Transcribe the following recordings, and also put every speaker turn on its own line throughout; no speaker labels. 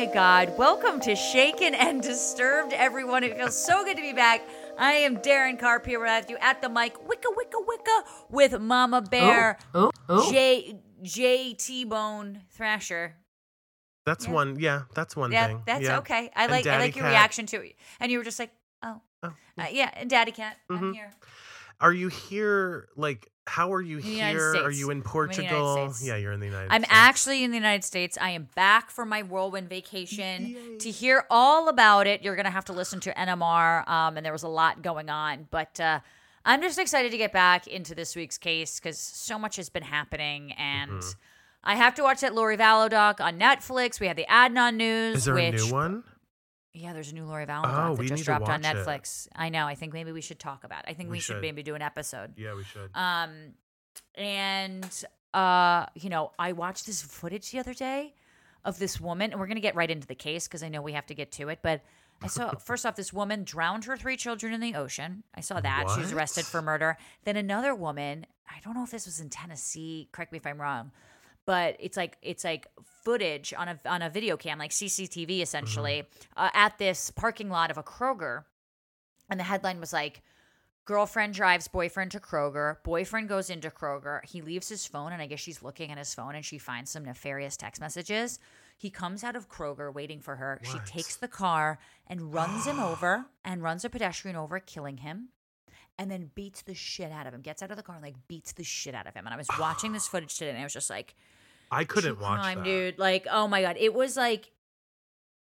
my God. Welcome to Shaken and Disturbed, everyone. It feels so good to be back. I am Darren Carp here with you at the mic, wicka, wicka, wicka, with Mama Bear,
Oh, oh.
J, J T Bone Thrasher.
That's
Yeah.
one. Yeah, that's one
Yeah,
thing.
that's
yeah.
okay. I like I like your
Cat.
reaction to it. And you were just like, oh.
Oh,
Uh, yeah, and Daddy Cat, I'm
Mhm.
here.
Are you here? Like, how are you
In
here? Are you in
I'm in
Portugal? Yeah, you're in the United States.
I'm actually in the United States. I am back from my whirlwind vacation.
Yay.
To hear all about it, you're going to have to listen to NMR. Um, and there was a lot going on. But uh, I'm just excited to get back into this week's case because so much has been happening. And
Mm-hmm.
I have to watch that Lori Vallow doc on Netflix. We had the Adnan news.
Is there
which,
a new one?
Yeah, there's a new Lori Vallow
Oh,
that just dropped on
watch it.
Netflix. I know. I think maybe we should talk about it. I think we,
We
should
should.
maybe do an episode.
Yeah, we should.
Um, and uh, you know, I watched this footage the other day of this woman, and we're gonna get right into the case because I know we have to get to it. But I saw first off, this woman drowned her three children in the ocean. I saw that she was arrested for murder. Then another woman, I don't know if this was in Tennessee. Correct me if I'm wrong. But it's like it's like footage on a on a video cam, like CCTV essentially, uh, at this parking lot of a Kroger, and the headline was like, girlfriend drives boyfriend to Kroger. Boyfriend goes into Kroger. He leaves his phone, and I guess she's looking at his phone and she finds some nefarious text messages. He comes out of Kroger waiting for her. She takes the car and runs him over and runs a pedestrian over, killing him. And then beats the shit out of him. Gets out of the car and like beats the shit out of him. And I was watching this footage today, and I was just like,
I couldn't watch
crime,
that.
dude. Like, oh my god, it was like,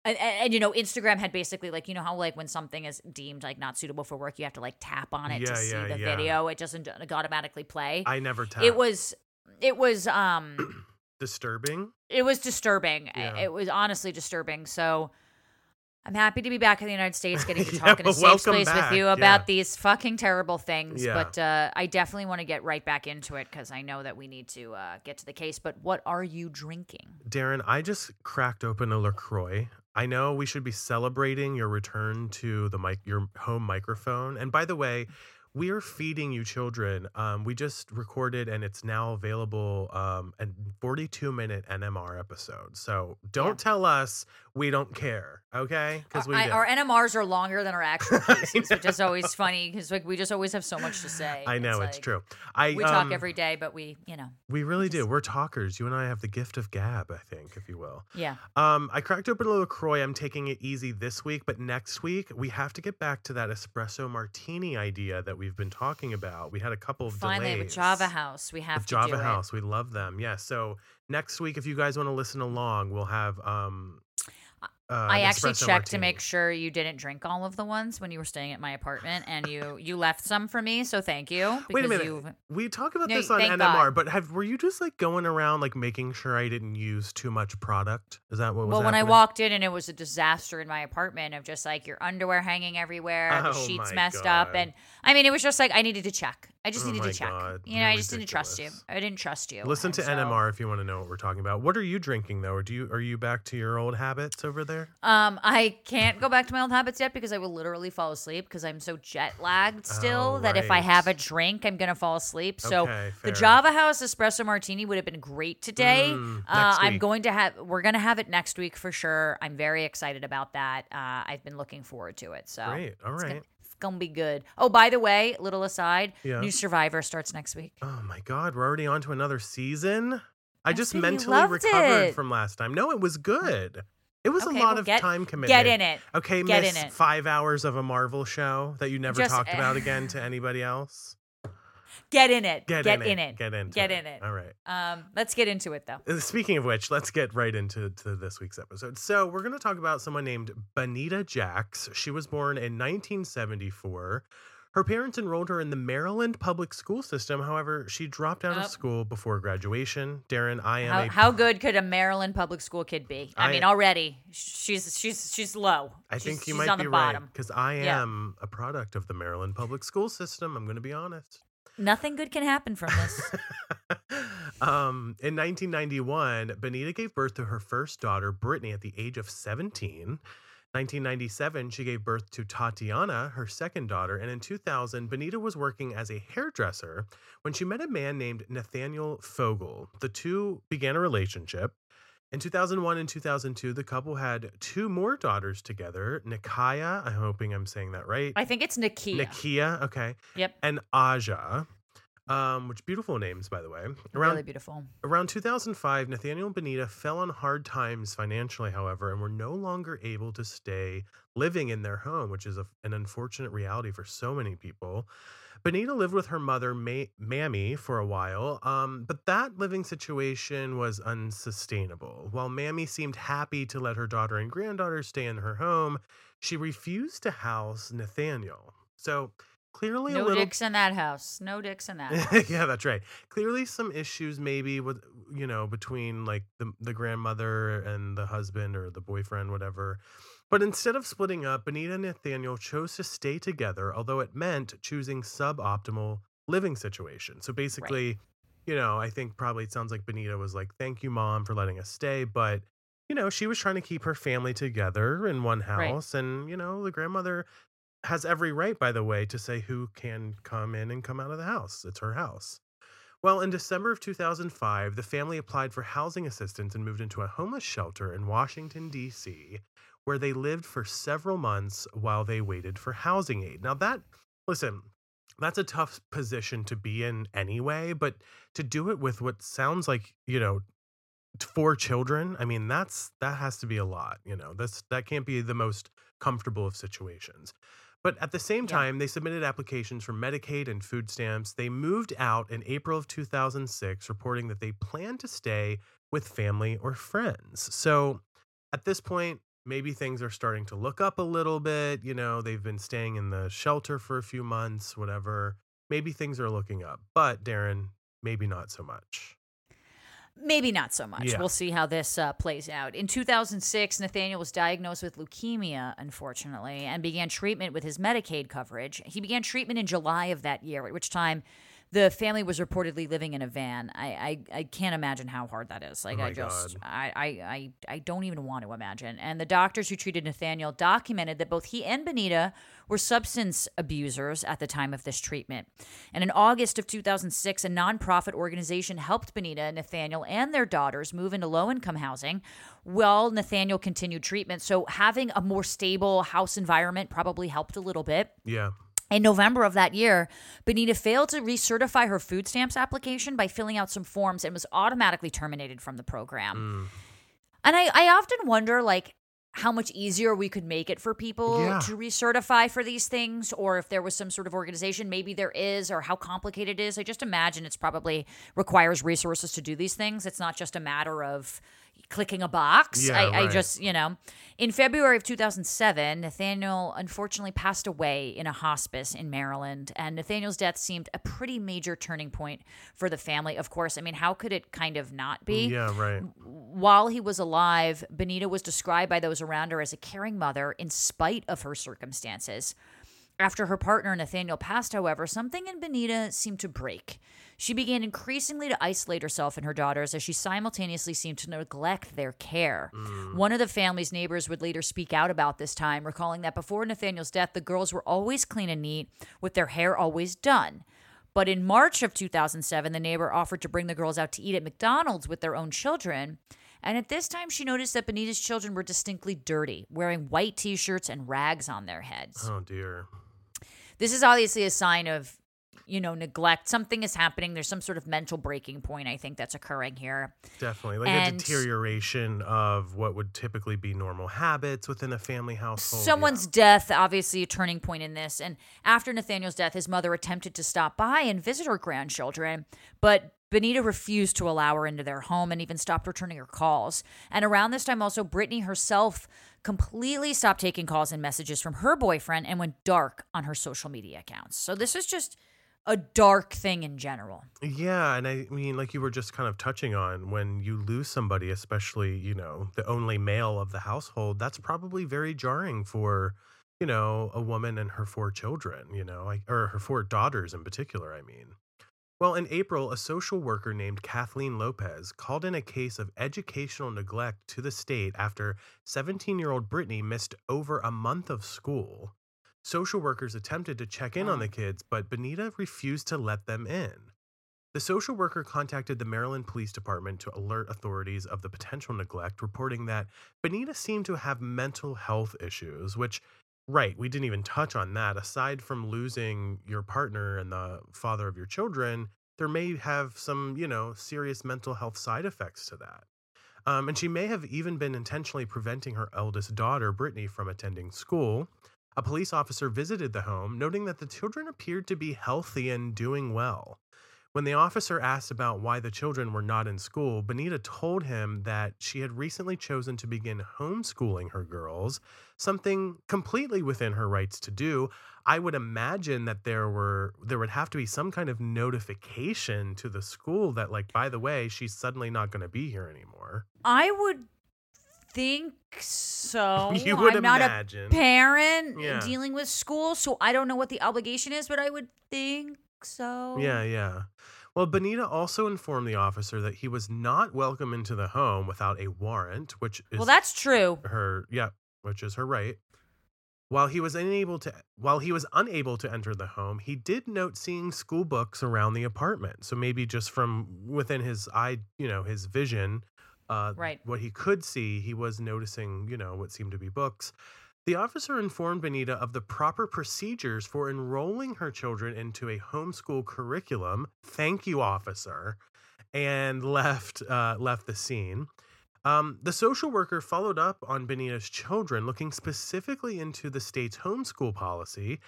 and, and, and, you know, Instagram had basically like, you know how like when something is deemed like not suitable for work, you have to like tap on it
Yeah,
to see
yeah,
the
yeah.
video. It doesn't automatically play.
I never tapped.
it was, it was, um,
disturbing.
it was disturbing. It was honestly disturbing. So. I'm happy to be back in the United States, getting to
Yeah,
talk in a safe space
back,
with you
yeah.
about these fucking terrible things.
Yeah.
But uh, I definitely want to get right back into it because I know that we need to uh, get to the case. But what are you drinking?
Darren, I just cracked open a LaCroix. I know we should be celebrating your return to the mic, your home microphone. And by the way, we are feeding you children. Um, we just recorded and it's now available um, a 42 minute NMR episode. So don't
Yeah.
tell us we don't care, okay? Because we
our,
do.
our NMRs are longer than our actual
I
cases, which is always funny because like we just always have so much to say.
I know it's,
like,
true. I
We talk
um,
every day, but we, you know,
We really do.
just-
We're talkers. You and I have the gift of gab, I think, if you will.
yeah.
Um, I cracked open a LaCroix. I'm taking it easy this week, but next week we have to get back to that espresso martini idea that we've been talking about. We had a couple of
Finally,
delays.
with Java House, we have
With
to
Java
do
House, we love them. Yeah. So next week, if you guys want to listen along, we'll have um. Uh,
I actually checked to make sure you didn't drink all of the ones when you were staying at my apartment, and you you left some for me. So thank you.
Wait a minute.
you've-
We talk about
No,
this on NMR,
God.
but have were you just like going around like making sure I didn't use too much product? Is that what was
Well, when I walked in and it was a disaster in my apartment of just like your underwear hanging everywhere, the
Oh
sheets
my
messed up, and I mean, it was just like I needed to check. I just
Oh
needed to check.
God,
You know,
you're
I just didn't trust you. I didn't trust you.
Listen
And
to
so-
NMR if you want to know what we're talking about. What are you drinking though? Or do you are you back to your old habits over there?
Um, I can't go back to my old habits yet because I will literally fall asleep because I'm so jet lagged still
Oh,
that if I have a drink, I'm gonna fall asleep. So
Okay,
the. Java House espresso martini would have been great today.
Mm,
uh, I'm going to have we're gonna have it next week for sure. I'm very excited about that. Uh, I've been looking forward to it. So
Great. All
it's
right.
gonna, gonna be good. Oh, by the way, little aside,
Yeah.
new Survivor starts next week.
Oh my god, we're already on to another season. I
I
just mentally recovered
it.
from last time. No, it was good. It was
Okay,
a lot
well,
of
get-
time commitment.
Get in it.
Okay,
Get
miss
in
five hours of a Marvel show that you never
Just-
talked about again to anybody else.
Get in it.
Get,
Get
in,
in
it.
it.
Get into
Get
it.
in it.
All right.
Um, let's get into it though.
Uh, Speaking of which, let's get right into to this week's episode. So, we're going to talk about someone named Banita Jacks. She was born in 1974. Her parents enrolled her in the Maryland public school system. However, she dropped out
Yep.
of school before graduation. Darren, I am
How,
a
how good could a Maryland public school kid be? I,
I-
mean, already she's she's she's low.
I
She's-
think you might be right because I
Yeah.
am a product of the Maryland public school system. I'm going to be honest.
Nothing good can happen from this.
um, in 1991, Banita gave birth to her first daughter, Brittany, at the age of 17. 1997, she gave birth to Tatiana, her second daughter, and in 2000, Banita was working as a hairdresser when she met a man named Nathaniel Fogle. The two began a relationship. In 2001 and 2002, the couple had two more daughters together, Nikaya, I'm hoping I'm saying that right.
I think it's Nakia.
Nakia, okay,
Yep.
and Aja, um, which beautiful names, by the way. Around
really beautiful.
Around 2005, Nathaniel and Banita fell on hard times financially, however, and were no longer able to stay living in their home, which is a, an unfortunate reality for so many people. Banita lived with her mother, Ma- Mammy, for a while, um, but that living situation was unsustainable. While Mammy seemed happy to let her daughter and granddaughter stay in her home, she refused to house Nathaniel. So clearly a
No
little
dicks in that house. No dicks in that house.
yeah, that's right. Clearly, some issues maybe with you know between like the the grandmother and the husband or the boyfriend, whatever. But instead of splitting up, Banita and Nathaniel chose to stay together, although it meant choosing suboptimal living situations. So basically, you know, I think probably it sounds like Banita was like, "Thank you, mom, for letting us stay," but you know, she was trying to keep her family together in one
Right.
house, and you know, the grandmother has every right, by the way, to say who can come in and come out of the house. It's her house. Well, in December of 2005, the family applied for housing assistance and moved into a homeless shelter in Washington, D.C., where they lived for several months while they waited for housing aid. Now, that, listen, that's a tough position to be in anyway, but to do it with what sounds like, you know, four children, I mean, that's that has to be a lot, you know. That's that can't be the most comfortable of situations. But at the same
Yeah.
time, they submitted applications for Medicaid and food stamps. They moved out in April of 2006, reporting that they plan to stay with family or friends. So at this point, maybe things are starting to look up a little bit. You know, they've been staying in the shelter for a few months, whatever. Maybe things are looking up. But Darren, maybe not so much.
Maybe not so much.
Yeah.
We'll see how this uh, plays out. In 2006, Nathaniel was diagnosed with leukemia, unfortunately, and began treatment with his Medicaid coverage. He began treatment in July of that year, at which time the family was reportedly living in a van. I I, I can't imagine how hard that is. Like
Oh
I just. I, I I I don't even want to imagine. And the doctors who treated Nathaniel documented that both he and Banita were substance abusers at the time of this treatment. And in August of 2006, a nonprofit organization helped Banita, Nathaniel, and their daughters move into low income housing while Nathaniel continued treatment. So having a more stable house environment probably helped a little bit.
Yeah.
In November of that year, Banita failed to recertify her food stamps application by filling out some forms and was automatically terminated from the program.
Mm.
And I, I often wonder, like, how much easier we could make it for people
Yeah.
to recertify for these things, or if there was some sort of organization, maybe there is, or how complicated it is. I just imagine it's probably requires resources to do these things. It's not just a matter of clicking a box.
Yeah,
I, I just, you know, in February of 2007, Nathaniel unfortunately passed away in a hospice in Maryland. And Nathaniel's death seemed a pretty major turning point for the family. Of course, I mean, how could it kind of not be?
Yeah, right.
While he was alive, Banita was described by those around her as a caring mother in spite of her circumstances. After her partner Nathaniel passed, however, something in Banita seemed to break. She began increasingly to isolate herself and her daughters as she simultaneously seemed to neglect their care. Mm. One of the family's neighbors would later speak out about this time, recalling that before Nathaniel's death, the girls were always clean and neat, with their hair always done. But in March of 2007, the neighbor offered to bring the girls out to eat at McDonald's with their own children. And at this time, she noticed that Banita's children were distinctly dirty, wearing white t shirts and rags on their heads.
Oh dear.
This is obviously a sign of, you know, neglect. Something is happening. There's some sort of mental breaking point, I think, that's occurring here.
Definitely. Like
And-
a deterioration of what would typically be normal habits within a family household. yeah.
Someone's death, obviously, a turning point in this. And after Nathaniel's death, his mother attempted to stop by and visit her grandchildren, but Banita refused to allow her into their home and even stopped returning her calls. And around this time, also, Brittany herself completely stopped taking calls and messages from her boyfriend and went dark on her social media accounts. So this is just a dark thing in general.
Yeah, and I mean, like you were just kind of touching on, when you lose somebody, especially, you know, the only male of the household, that's probably very jarring for, you know, a woman and her four children, you know, like, or her four daughters in particular, I mean. Well, in April, a social worker named Kathleen Lopez called in a case of educational neglect to the state after 17 year old Brittany missed over a month of school. Social workers attempted to check in on the kids, but Banita refused to let them in. The social worker contacted the Maryland Police Department to alert authorities of the potential neglect, reporting that Banita seemed to have mental health issues, which, right, we didn't even touch on that. Aside from losing your partner and the father of your children, there may have some, you know, serious mental health side effects to that. Um, and she may have even been intentionally preventing her eldest daughter, Brittany, from attending school. A police officer visited the home, noting that the children appeared to be healthy and doing well. When the officer asked about why the children were not in school, Banita told him that she had recently chosen to begin homeschooling her girls, something completely within her rights to do. I would imagine that there were there would have to be some kind of notification to the school that like by the way, she's suddenly not going to be here anymore.
I would think so.
You would
I'm not
imagine.
a parent
Yeah.
dealing with school, so I don't know what the obligation is, but I would think so.
Yeah, yeah. Well, Banita also informed the officer that he was not welcome into the home without a warrant, which is
Well, that's true.
her yeah, which is her right. While he was unable to while he was unable to enter the home, he did note seeing school books around the apartment. So maybe just from within his eye, you know, his vision, uh
Right.
what he could see, he was noticing, you know, what seemed to be books. The officer informed Banita of the proper procedures for enrolling her children into a homeschool curriculum. Thank you, officer, and left uh, left the scene. Um, the social worker followed up on Banita's children, looking specifically into the state's homeschool policy.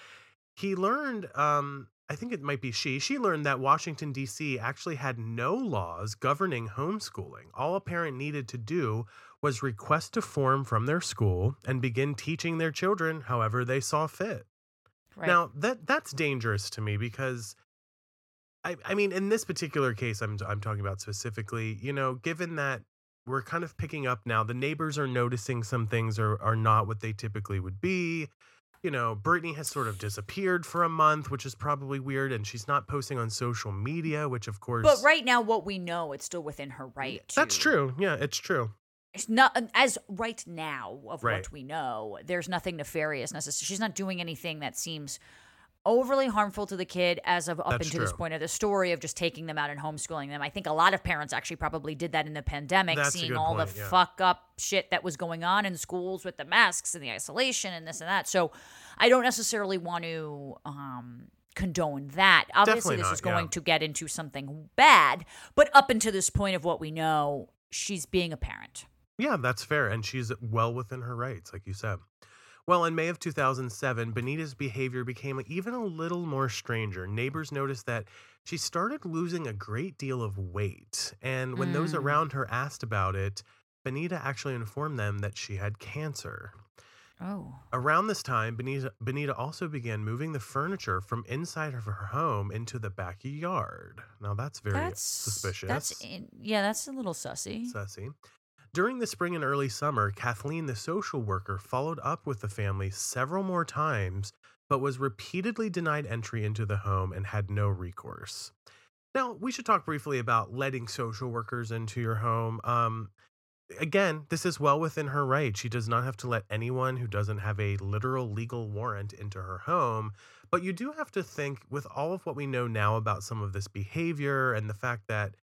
He learned, um, I think it might be she, she learned that Washington, D.C. actually had no laws governing homeschooling. All a parent needed to do was request a form from their school and begin teaching their children however they saw fit.
Right.
Now that that's dangerous to me because I I mean in this particular case I'm I'm talking about specifically, you know, given that we're kind of picking up now the neighbors are noticing some things are are not what they typically would be. You know, Brittany has sort of disappeared for a month, which is probably weird, and she's not posting on social media, which of course
but right now, what we know, it's still within her right.
That's true. Yeah, it's true.
It's not um, as right now of
Right.
what we know. There's nothing nefarious necessary. She's not doing anything that seems overly harmful to the kid as of up
That's
until this point of the story of just taking them out and homeschooling them. I think a lot of parents actually probably did that in the pandemic,
That's
seeing all
point,
the
yeah.
fuck up shit that was going on in schools with the masks and the isolation and this and that. So I don't necessarily want to um condone that. Obviously
Definitely
this
not,
is going
yeah.
to get into something bad, but up until this point of what we know, she's being a parent.
Yeah, that's fair. And she's well within her rights, like you said. Well, in May of 2007, Banita's behavior became even a little more stranger. Neighbors noticed that she started losing a great deal of weight. And when those
Mm.
around her asked about it, Banita actually informed them that she had cancer.
Oh.
Around this time, Banita, Banita also began moving the furniture from inside of her home into the backyard. Now, that's very
That's
suspicious.
That's in, yeah, that's a little sussy.
Sussy. During the spring and early summer, Kathleen, the social worker, followed up with the family several more times, but was repeatedly denied entry into the home and had no recourse. Now, we should talk briefly about letting social workers into your home. Um, again, this is well within her right. She does not have to let anyone who doesn't have a literal legal warrant into her home. But you do have to think, with all of what we know now about some of this behavior and the fact that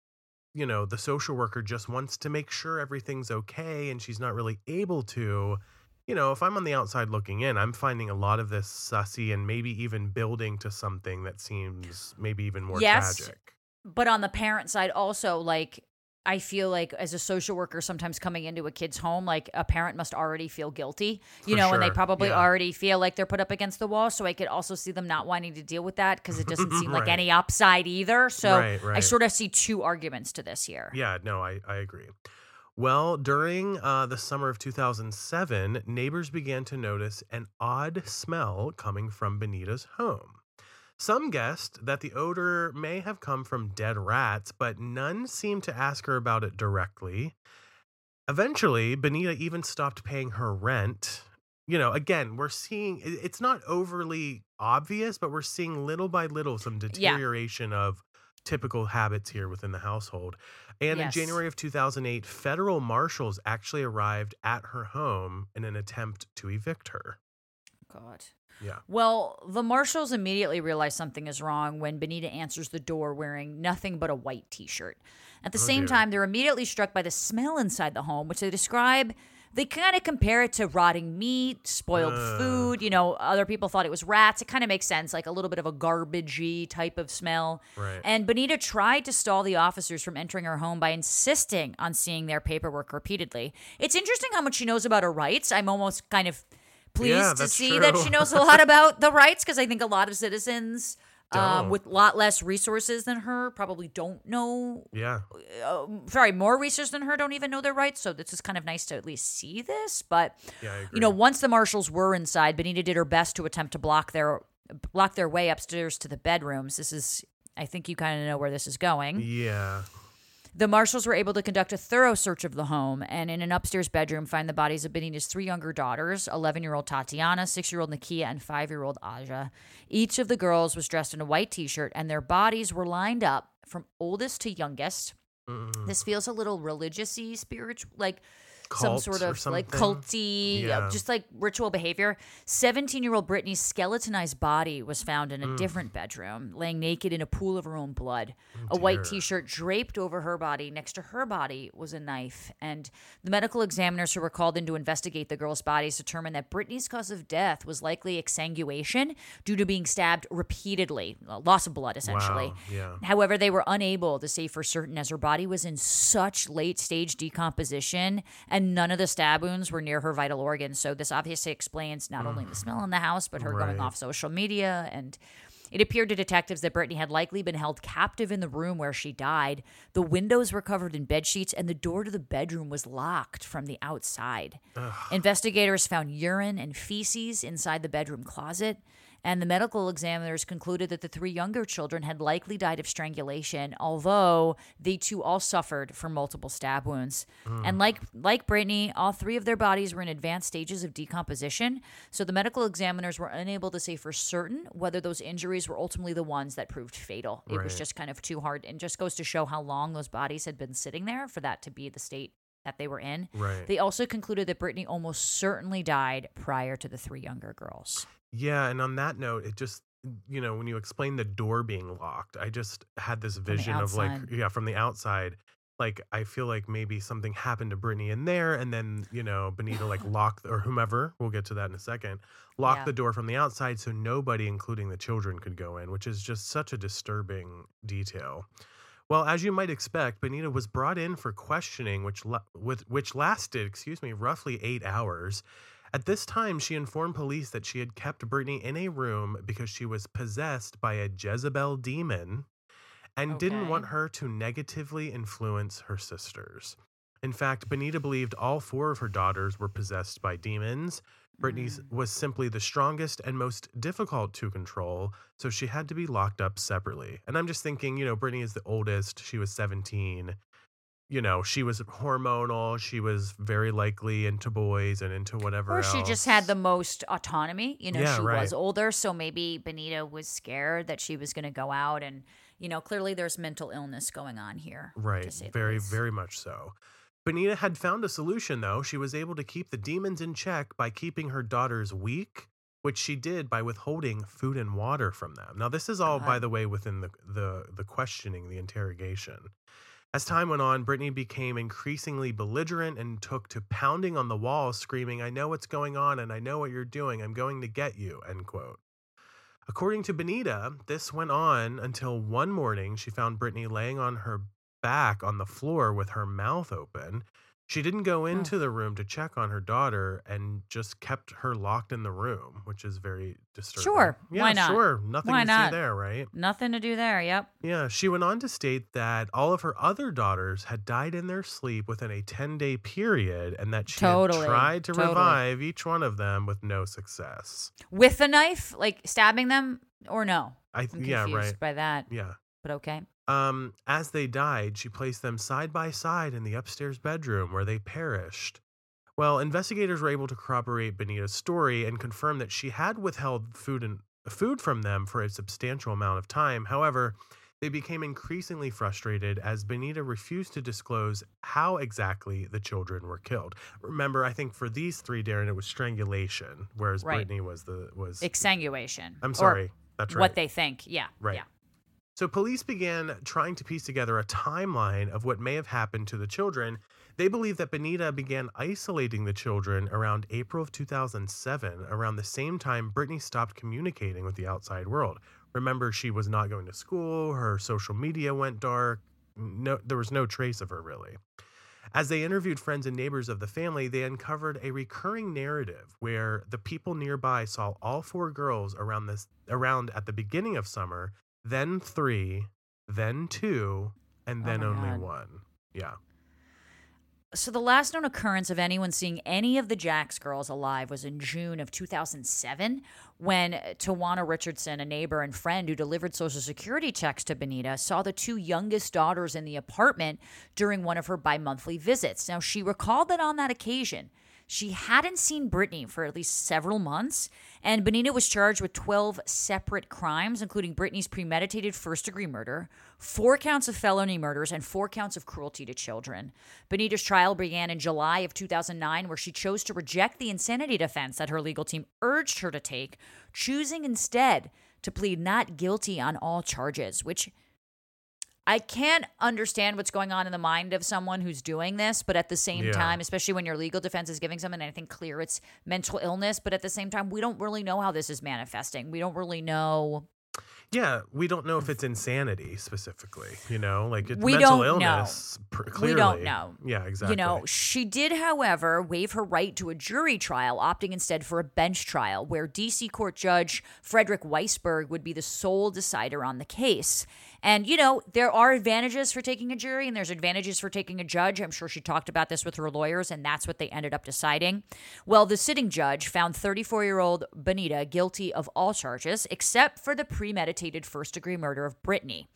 you know, the social worker just wants to make sure everything's okay and she's not really able to. You know, if I'm on the outside looking in, I'm finding a lot of this sussy and maybe even building to something that seems maybe even more
Yes.
tragic.
But on the parent side, also, like, I feel like as a social worker, sometimes coming into a kid's home, like a parent must already feel guilty, you
For
know, and they probably
yeah.
already feel like they're put up against the wall. So I could also see them not wanting to deal with that because it doesn't seem like any upside either. So
Right,
I sort of see two arguments to this here.
Yeah, no, I, I agree. Well, during uh, the summer of 2007, neighbors began to notice an odd smell coming from Banita's home. Some guessed that the odor may have come from dead rats, but none seemed to ask her about it directly. Eventually, Banita even stopped paying her rent. You know, again, we're seeing it's not overly obvious, but we're seeing little by little some deterioration of typical habits here within the household. And
Yes.
in January of 2008, federal marshals actually arrived at her home in an attempt to evict her.
God.
Yeah.
Well, the marshals immediately realize something is wrong when Banita answers the door wearing nothing but a white t shirt. At the
Oh,
same
dear.
time, they're immediately struck by the smell inside the home, which they describe. They kind of compare it to rotting meat, spoiled
Ugh.
food. You know, other people thought it was rats. It kind of makes sense, like a little bit of a garbagey type of smell.
Right.
And Banita tried to stall the officers from entering her home by insisting on seeing their paperwork repeatedly. It's interesting how much she knows about her rights. I'm almost kind of pleased
Yeah,
to see that she knows a lot about the rights because I think a lot of citizens um, with a lot less resources than her probably don't know.
Yeah.
Uh, sorry, more resources than her don't even know their rights. So this is kind of nice to at least see this. But
Yeah,
you know, once the marshals were inside, Banita did her best to attempt to block their block their way upstairs to the bedrooms. This is, I think, you kind of know where this is going.
Yeah.
The marshals were able to conduct a thorough search of the home and in an upstairs bedroom find the bodies of Banita's three younger daughters 11 year old Tatiana, 6 year old Nakia, and 5 year old Aja. Each of the girls was dressed in a white t shirt and their bodies were lined up from oldest to youngest.
Mm-mm.
This feels a little religious y, spiritual, like some sort of like culty, uh,
Yeah.
just like ritual behavior. 17 year old Brittany's skeletonized body was found in a
Mm.
different bedroom, laying naked in a pool of her own blood. a white t shirt draped over her body. Next to her body was a knife. And the medical examiners who were called in to investigate the girls' bodies determined that Brittany's cause of death was likely exsanguation due to being stabbed repeatedly, uh, loss of blood, essentially.
Wow. Yeah.
However, they were unable to say for certain as her body was in such late stage decomposition and none of the stab wounds were near her vital organs. So, this obviously explains not only the mm. smell in the house, but her going off social media. And it appeared to detectives that Brittany had likely been held captive in the room where she died. The windows were covered in bed sheets and the door to the bedroom was locked from the outside. Investigators found urine and feces inside the bedroom closet, and the medical examiners concluded that the three younger children had likely died of strangulation, although they too all suffered from multiple stab wounds. Hmm. And like like Brittany, all three of their bodies were in advanced stages of decomposition, so the medical examiners were unable to say for certain whether those injuries were ultimately the ones that proved fatal. It was just kind of too hard and just goes to show how long those bodies had been sitting there for that to be the state that they were in.
Right.
They also concluded that Brittany almost certainly died prior to the three younger girls.
Yeah, and on that note, it just you know when you explain the door being locked, I just had this vision of like yeah from the outside. Like I feel like maybe something happened to Brittany in there, and then you know Banita like locked or whomever. We'll get to that in a second. Locked
Yeah.
the door from the outside so nobody, including the children, could go in, which is just such a disturbing detail. Well, as you might expect, Banita was brought in for questioning, which la- with which lasted, excuse me, roughly eight hours. At this time, she informed police that she had kept Brittany in a room because she was possessed by a Jezebel demon and didn't want her to negatively influence her sisters. In fact, Banita believed all four of her daughters were possessed by demons. Brittany's was simply the strongest and most difficult to control, so she had to be locked up separately. And I'm just thinking, you know, Brittany is the oldest. She was 17. You know, she was hormonal. She was very likely into boys and into whatever
Or she just had the most autonomy. You know,
Yeah,
she
right.
was older, so maybe Banita was scared that she was going to go out. And, you know, clearly there's mental illness going on here.
Right. Very, very much so. Banita had found a solution, though. She was able to keep the demons in check by keeping her daughters weak, which she did by withholding food and water from them. Now, this is all, uh-huh.
by
the way, within the, the, the questioning, the interrogation. As time went on, Brittany became increasingly belligerent and took to pounding on the wall, screaming, I know what's going on and I know what you're doing. I'm going to get you, end quote. According to Banita, this went on until one morning she found Brittany laying on her back on the floor with her mouth open. She didn't go oh. into the room to check on her daughter and just kept her locked in the room, which is very disturbing.
Sure,
Yeah,
why not?
sure. Nothing
Why
to
not?
see there, right?
Nothing to do there. Yep.
Yeah, she went on to state that all of her other daughters had died in their sleep within a 10 day period and that she
Totally,
had tried to
totally.
revive each one of them with no success.
With a knife, like stabbing them, or no?
I
I'm
th- yeah,
confused
right.
by that,
Yeah.
but okay.
Um, as they died, she placed them side by side in the upstairs bedroom where they perished. Well, investigators were able to corroborate Banita's story and confirm that she had withheld food and food from them for a substantial amount of time. However, they became increasingly frustrated as Banita refused to disclose how exactly the children were killed. Remember, I think for these three, Darren, it was strangulation, whereas
Right.
Brittany was the was.
Exsanguation.
I'm
or
sorry, that's right.
What they think. Yeah.
Right.
Yeah.
So police began trying to piece together a timeline of what may have happened to the children. They believe that Banita began isolating the children around April of 2007, around the same time Brittany stopped communicating with the outside world. Remember, she was not going to school, her social media went dark. No, there was no trace of her really. As they interviewed friends and neighbors of the family, they uncovered a recurring narrative where the people nearby saw all four girls around this around at the beginning of summer, then three, then two, and
Oh
then
my
only
God.
one. Yeah.
So the last known occurrence of anyone seeing any of the Jacks girls alive was in June of 2007 when Tawana Richardson, a neighbor and friend who delivered social security checks to Banita, saw the two youngest daughters in the apartment during one of her bi-monthly visits. Now she recalled that on that occasion, she hadn't seen Brittany for at least several months, and Banita was charged with 12 separate crimes, including Brittany's premeditated first degree murder, four counts of felony murders, and four counts of cruelty to children. Banita's trial began in July of 2009, where she chose to reject the insanity defense that her legal team urged her to take, choosing instead to plead not guilty on all charges, which I can't understand what's going on in the mind of someone who's doing this, but at the same
Yeah.
time, especially when your legal defense is giving something, I think clear it's mental illness, but at the same time, we don't really know how this is manifesting. We don't really know.
Yeah, we don't know if it's insanity specifically, you know, like it's
We
mental
don't know.
illness. pr-
We don't know.
Yeah, exactly.
You know, she did, however, waive her right to a jury trial, opting instead for a bench trial, where DC Court Judge Frederick Weisberg would be the sole decider on the case. And, you know, there are advantages for taking a jury and there's advantages for taking a judge. I'm sure she talked about this with her lawyers, and that's what they ended up deciding. Well, the sitting judge found 34 year old Banita guilty of all charges except for the premeditated first degree murder of Brittany.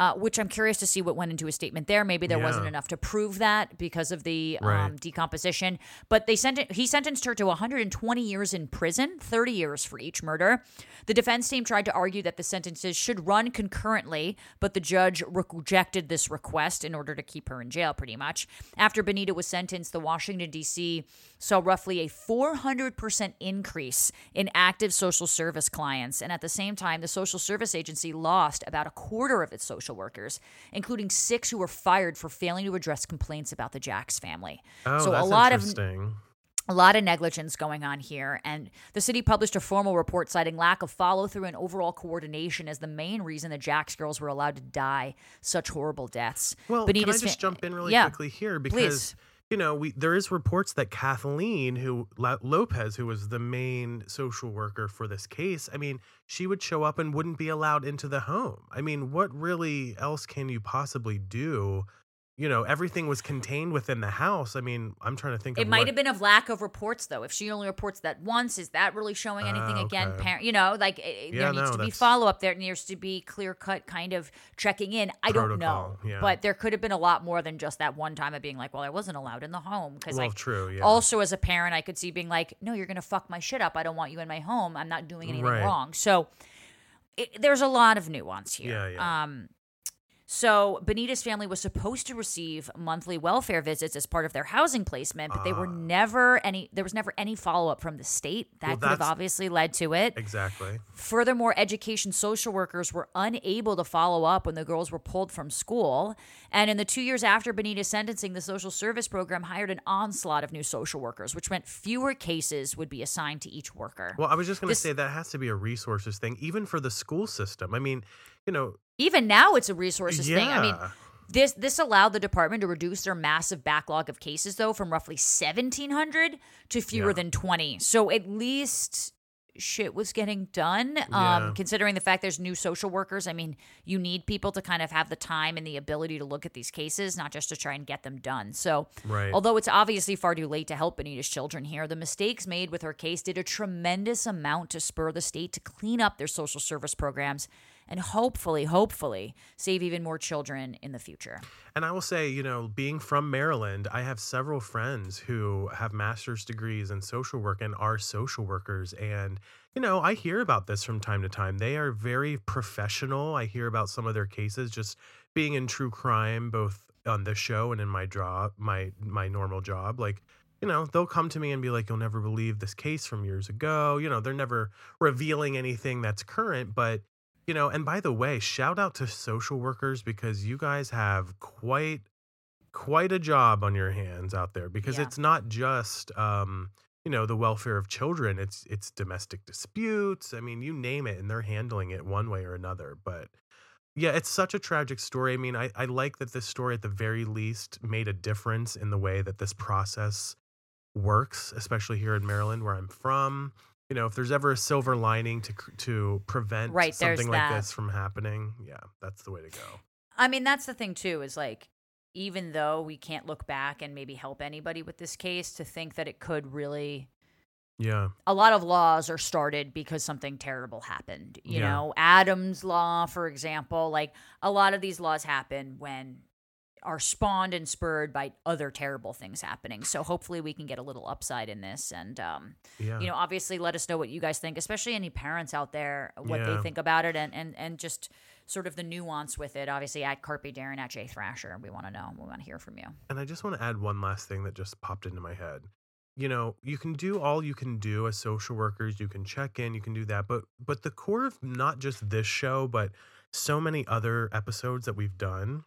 Uh, which I'm curious to see what went into a statement there. Maybe there wasn't enough to prove that because of the
Right.
um, decomposition. But they sent it, he sentenced her to 120 years in prison, 30 years for each murder. The defense team tried to argue that the sentences should run concurrently, but the judge rejected this request in order to keep her in jail, pretty much. After Banita was sentenced, the Washington, D.C. saw roughly a 400% increase in active social service clients. And at the same time, the social service agency lost about a quarter of its social workers, including six who were fired for failing to address complaints about the Jacks family.
oh,
so
that's
a lot of a lot of negligence going on here, and the city published a formal report citing lack of follow through and overall coordination as the main reason the Jacks girls were allowed to die such horrible deaths.
Well,
Banita's
can I just
fa-
jump in really
yeah,
quickly here because
please.
You know we there is reports that Kathleen, who Lopez, who was the main social worker for this case, I mean, she would show up and wouldn't be allowed into the home. I mean, what really else can you possibly do? You know, everything was contained within the house. I mean, I'm trying to think.
It might
what-
have been of lack of reports, though. If she only reports that once, is that really showing anything
Ah,
again? Parent, you know, like it, it-
Yeah,
there needs
no,
to be follow up. There needs to be clear cut kind of checking in. I don't know,
yeah.
but there could have been a lot more than just that one time of being like, "Well, I wasn't allowed in the home." Because
Well,
like,
true. Yeah.
also as a parent, I could see being like, "No, you're gonna fuck my shit up. I don't want you in my home. I'm not doing anything
Right.
wrong." So it, there's a lot of nuance here.
Yeah, yeah.
Um, so Banita's family was supposed to receive monthly welfare visits as part of their housing placement, but they were
Ah.
never any. There was never any follow up from the state. That
Well,
could have
that's-
obviously led to it.
exactly.
Furthermore, education social workers were unable to follow up when the girls were pulled from school. And in the two years after Banita's sentencing, the social service program hired an onslaught of new social workers, which meant fewer cases would be assigned to each worker.
Well, I was just going to
This-
say that has to be a resources thing, even for the school system. I mean, you know,
Even now, it's a resources thing. I mean, This this allowed the department to reduce their massive backlog of cases though from roughly 1700 to fewer
Yeah.
than 20. So at least shit was getting done um
Yeah.
considering the fact there's new social workers i mean you need people to kind of have the time and the ability to look at these cases not just to try and get them done so
Right.
although it's obviously far too late to help banita's children here the mistakes made with her case did a tremendous amount to spur the state to clean up their social service programs and hopefully, hopefully, save even more children in the future.
And I will say, you know, being from Maryland, I have several friends who have master's degrees in social work and are social workers. And, you know, I hear about this from time to time. They are very professional. I hear about some of their cases just being in true crime, both on this show and in my job, my my normal job. Like, you know, they'll come to me and be like, You'll never believe this case from years ago. You know, they're never revealing anything that's current, but you know, and by the way, shout out to social workers because you guys have quite quite a job on your hands out there because
Yeah.
it's not just um you know the welfare of children it's it's domestic disputes i mean you name it and they're handling it one way or another but yeah it's such a tragic story i mean i, I like that this story at the very least made a difference in the way that this process works especially here in maryland where i'm from you know if there's ever a silver lining to to prevent
Right,
something like
that.
this from happening yeah that's the way to go
I mean, that's the thing too, is like even though we can't look back and maybe help anybody with this case, to think that it could really
yeah
a lot of laws are started because something terrible happened. You
Yeah.
know, Adam's law, for example, like a lot of these laws happen when are spawned and spurred by other terrible things happening. So hopefully we can get a little upside in this and um
yeah
you know, obviously let us know what you guys think, especially any parents out there, what
Yeah.
they think about it and and and just sort of the nuance with it. Obviously at Carpe Darren at Jay Thrasher. We want to know. We want to hear from you.
And I just want to add one last thing that just popped into my head. You know, you can do all you can do as social workers. You can check in, you can do that, but but the core of not just this show, but so many other episodes that we've done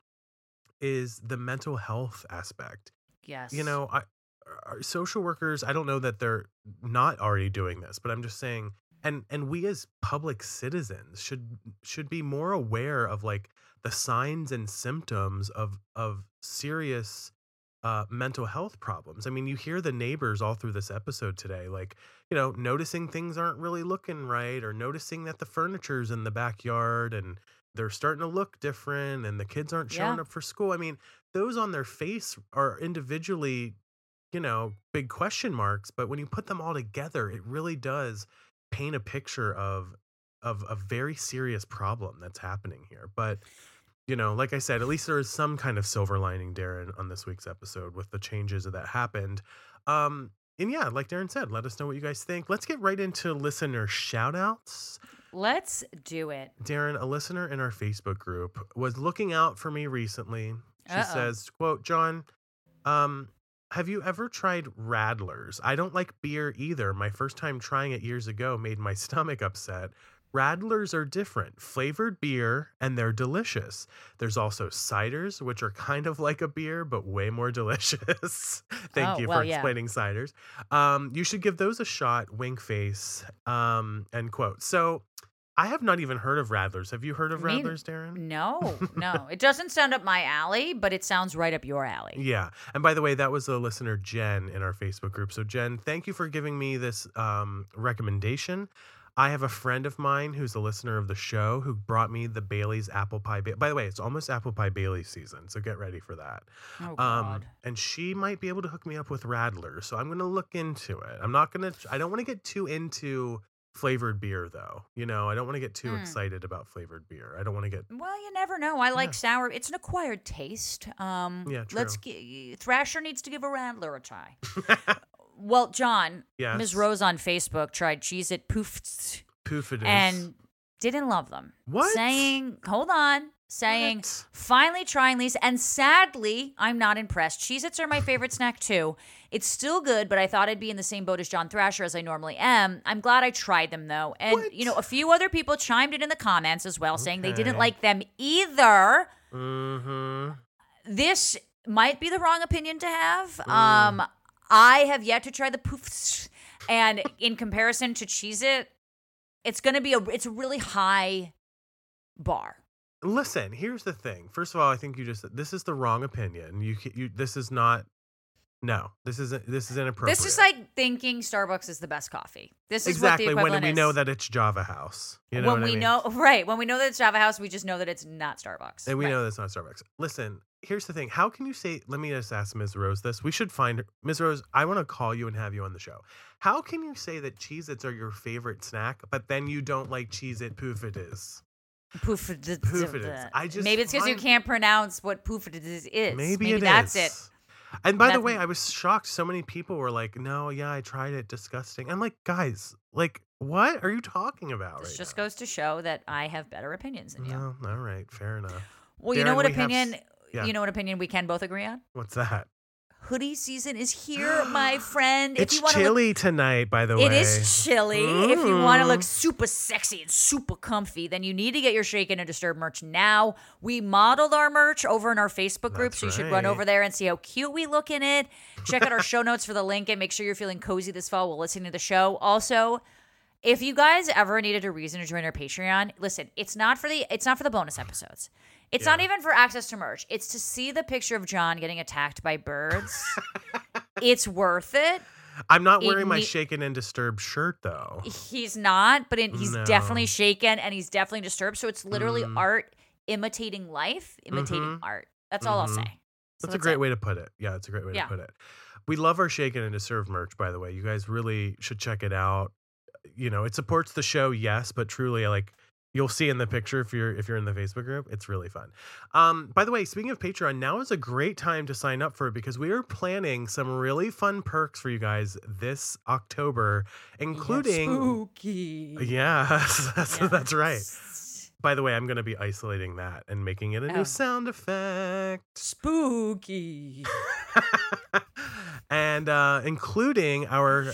is the mental health aspect.
Yes.
You know, I our social workers, I don't know that they're not already doing this, but I'm just saying and and we as public citizens should should be more aware of like the signs and symptoms of of serious uh, mental health problems. I mean, you hear the neighbors all through this episode today, like, you know, noticing things aren't really looking right or noticing that the furniture's in the backyard and they're starting to look different and the kids aren't showing
Yeah.
up for school. I mean, those on their face are individually, you know, big question marks, but when you put them all together, it really does paint a picture of of a very serious problem that's happening here. But you know, like I said, at least there is some kind of silver lining, Darren, on this week's episode with the changes that happened. Um, and yeah, like Darren said, let us know what you guys think. Let's get right into listener shout outs.
Let's do it.
Darren, a listener in our Facebook group, was looking out for me recently. She
Uh-oh.
says, quote, John, um, have you ever tried Radlers? I don't like beer either. My first time trying it years ago made my stomach upset. Radlers are different, flavored beer, and they're delicious. There's also ciders, which are kind of like a beer, but way more delicious. Thank
Oh,
you
well,
for
yeah.
explaining ciders. Um, you should give those a shot, wink face, um, end quote. So I have not even heard of Radlers. Have you heard of
Me-
Radlers, Darren?
No, no. It doesn't sound up my alley, but it sounds right up your alley.
Yeah. And by the way, that was the listener Jen in our Facebook group. So Jen, thank you for giving me this um, recommendation. I have a friend of mine who's a listener of the show who brought me the Bailey's apple pie. Ba- by the way, it's almost apple pie Bailey season, so get ready for that.
Oh
Um,
God.
and she might be able to hook me up with Radler, so I'm gonna look into it. I'm not gonna. I don't want to get too into flavored beer though. You know, I don't want to get too
Mm.
excited about flavored beer. I don't want to get.
well, you never know. I like
Yeah.
sour. It's an acquired taste. Um,
Yeah,
Let's
true.
Thrasher needs to give a Radler a try. Well, John,
yes.
Ms. Rose on Facebook tried Cheez It Poofs
Poof it is.
and didn't love them.
What?
Saying, hold on, saying,
What?
finally trying these, and sadly, I'm not impressed. Cheez Its are my favorite snack too. It's still good, but I thought I'd be in the same boat as John Thrasher as I normally am. I'm glad I tried them though. And,
What?
you know, a few other people chimed in in the comments as well, saying they didn't like them either.
Mm-hmm.
This might be the wrong opinion to have.
Mm.
Um, I have yet to try the poofs, and in comparison to Cheez It, it's gonna be a it's a really high bar.
Listen, here's the thing. First of all, I think you just this is the wrong opinion. You you this is not. No, this isn't. This is inappropriate.
This is like thinking Starbucks is the best coffee. This is
exactly when we
is.
know that it's Java House. You know
when
what I
we
mean?
know right when we know that it's Java House, we just know that it's not Starbucks.
and we
Right.
know that's not Starbucks. Listen, here's the thing. How can you say? Let me just ask Ms. Rose this. We should find. Ms. Rose. I want to call you and have you on the show. How can you say that Cheez-Its are your favorite snack, but then you don't like Cheez-It Poof It is?
Poof.
it is. I just
maybe it's because you can't pronounce what poofidence is.
Maybe, it
that's
is.
it.
And by the way, I was shocked. So many people were like, "No, yeah, I tried it. Disgusting." I'm like, guys, like, what are you talking about
This
right
just
now?
goes to show that I have better opinions than you.
No, all right, fair enough.
Well, you know what
we have
opinion?
yeah.
You know what opinion we can both agree on?
What's that?
Hoodie season is here, my friend. if
it's
you want to look
chilly tonight, by the way.
It is chilly. If you want to look
Mm.
super sexy and super comfy, then you need to get your Shaken and Disturbed merch now. We modeled our merch over in our Facebook group,
That's
so you should run over there and see how cute we look in it. Check out our show notes for the link and make sure you're feeling cozy this fall while listening to the show. Also, if you guys ever needed a reason to join our Patreon, listen, it's not for the it's not for the bonus episodes. It's not even for access to merch. It's to see the picture of John getting attacked by birds. it's worth it.
I'm not
it
wearing my
ne-
shaken and disturbed shirt though.
He's not, but it, he's
No.
definitely shaken and he's definitely disturbed. So it's literally
Mm.
art imitating life, imitating
Mhm.
art. That's all I'll
Mhm.
say. So
That's a great
it.
way to put it. Yeah, it's a great way
Yeah.
to put it. We love our shaken and disturbed merch, by the way. You guys really should check it out. You know, it supports the show, yes, but truly, like you'll see in the picture if you're if you're in the Facebook group, it's really fun. Um, by the way, speaking of Patreon, now is a great time to sign up for it because we are planning some really fun perks for you guys this October, including
spooky.
yeah, that's, that's right. By the way, I'm going to be isolating that and making it a
Oh.
new sound effect.
Spooky.
and uh, including our,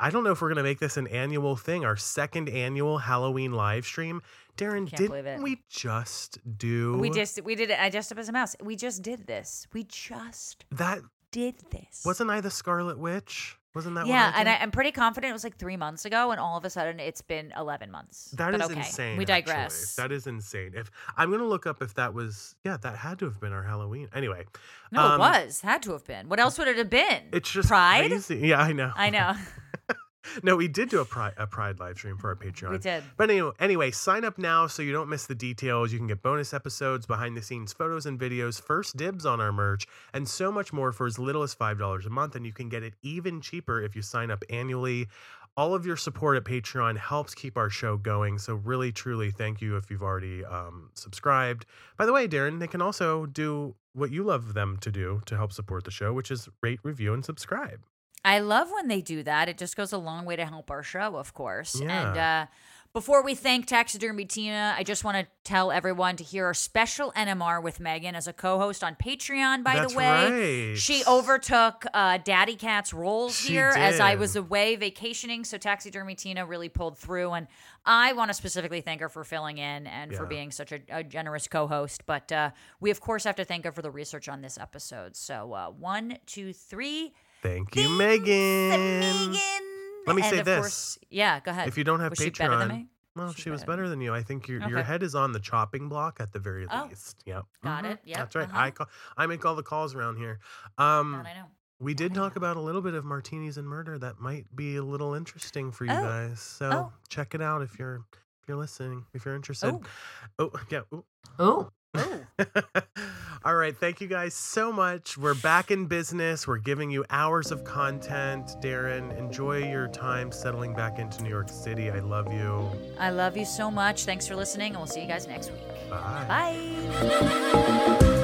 I don't know if we're going to make this an annual thing, our second annual Halloween live stream. Darren, didn't we just do
We just we did it. I just up as a mouse. We just did this. We just
that?
did this.
Wasn't I the Scarlet Witch? Wasn't that
yeah,
I
and? I, I'm pretty confident it was like three months ago, and all of a sudden it's been 11 months.
That is
but okay,
insane.
We
actually.
digress.
That is insane. If I'm gonna look up if that was, yeah, that had to have been our Halloween. Anyway,
no,
um,
it was. Had to have been. What else would it have been?
It's just
Pride?
crazy. Yeah, I know.
I know.
no, we did do a pride a pride live stream for our Patreon.
we did.
But anyway, anyway, sign up now so you don't miss the details. You can get bonus episodes, behind the scenes photos and videos, first dibs on our merch, and so much more for as little as $5 a month. And you can get it even cheaper if you sign up annually. All of your support at Patreon helps keep our show going. So, really, truly, thank you if you've already um, subscribed. By the way, Darren, they can also do what you love them to do to help support the show, which is rate, review, and subscribe.
I love when they do that. It just goes a long way to help our show, of course. And
Yeah.
uh, before we thank Taxidermy Tina, I just want to tell everyone to hear our special NMR with Megan as a co-host on Patreon. By
That's
the way,
right.
she overtook uh, Daddy Cat's roles
She
here as I was away vacationing. So Taxidermy Tina really pulled through, and I want to specifically thank her for filling in and for being such a, a generous co-host. But uh, we of course have to thank her for the research on this episode. So uh, one, two, three.
Thank you,
Thanks,
Megan.
Megan.
Let me
And
say this.
course- yeah, go ahead.
If you don't have
Was
Patreon,
she better than me?
well,
She's
she was
better than
better than you. I think your your head is on the chopping block at the very
Oh.
least. Yep.
Got
Mhm.
it. Yeah.
That's right.
uh-huh.
I call, I make all the calls around here. Um,
God, I know.
we did
I
talk
know.
about a little bit of martinis and murder that might be a little interesting for you
Oh.
guys. So
Oh.
check it out if you're if you're listening, if you're interested.
Oh.
Oh, yeah. ooh.
Oh.
All right. Thank you guys so much. We're back in business. We're giving you hours of content. Darren, enjoy your time settling back into New York City. I love you.
I love you so much. Thanks for listening, and we'll see you guys next week.
Bye.
Bye.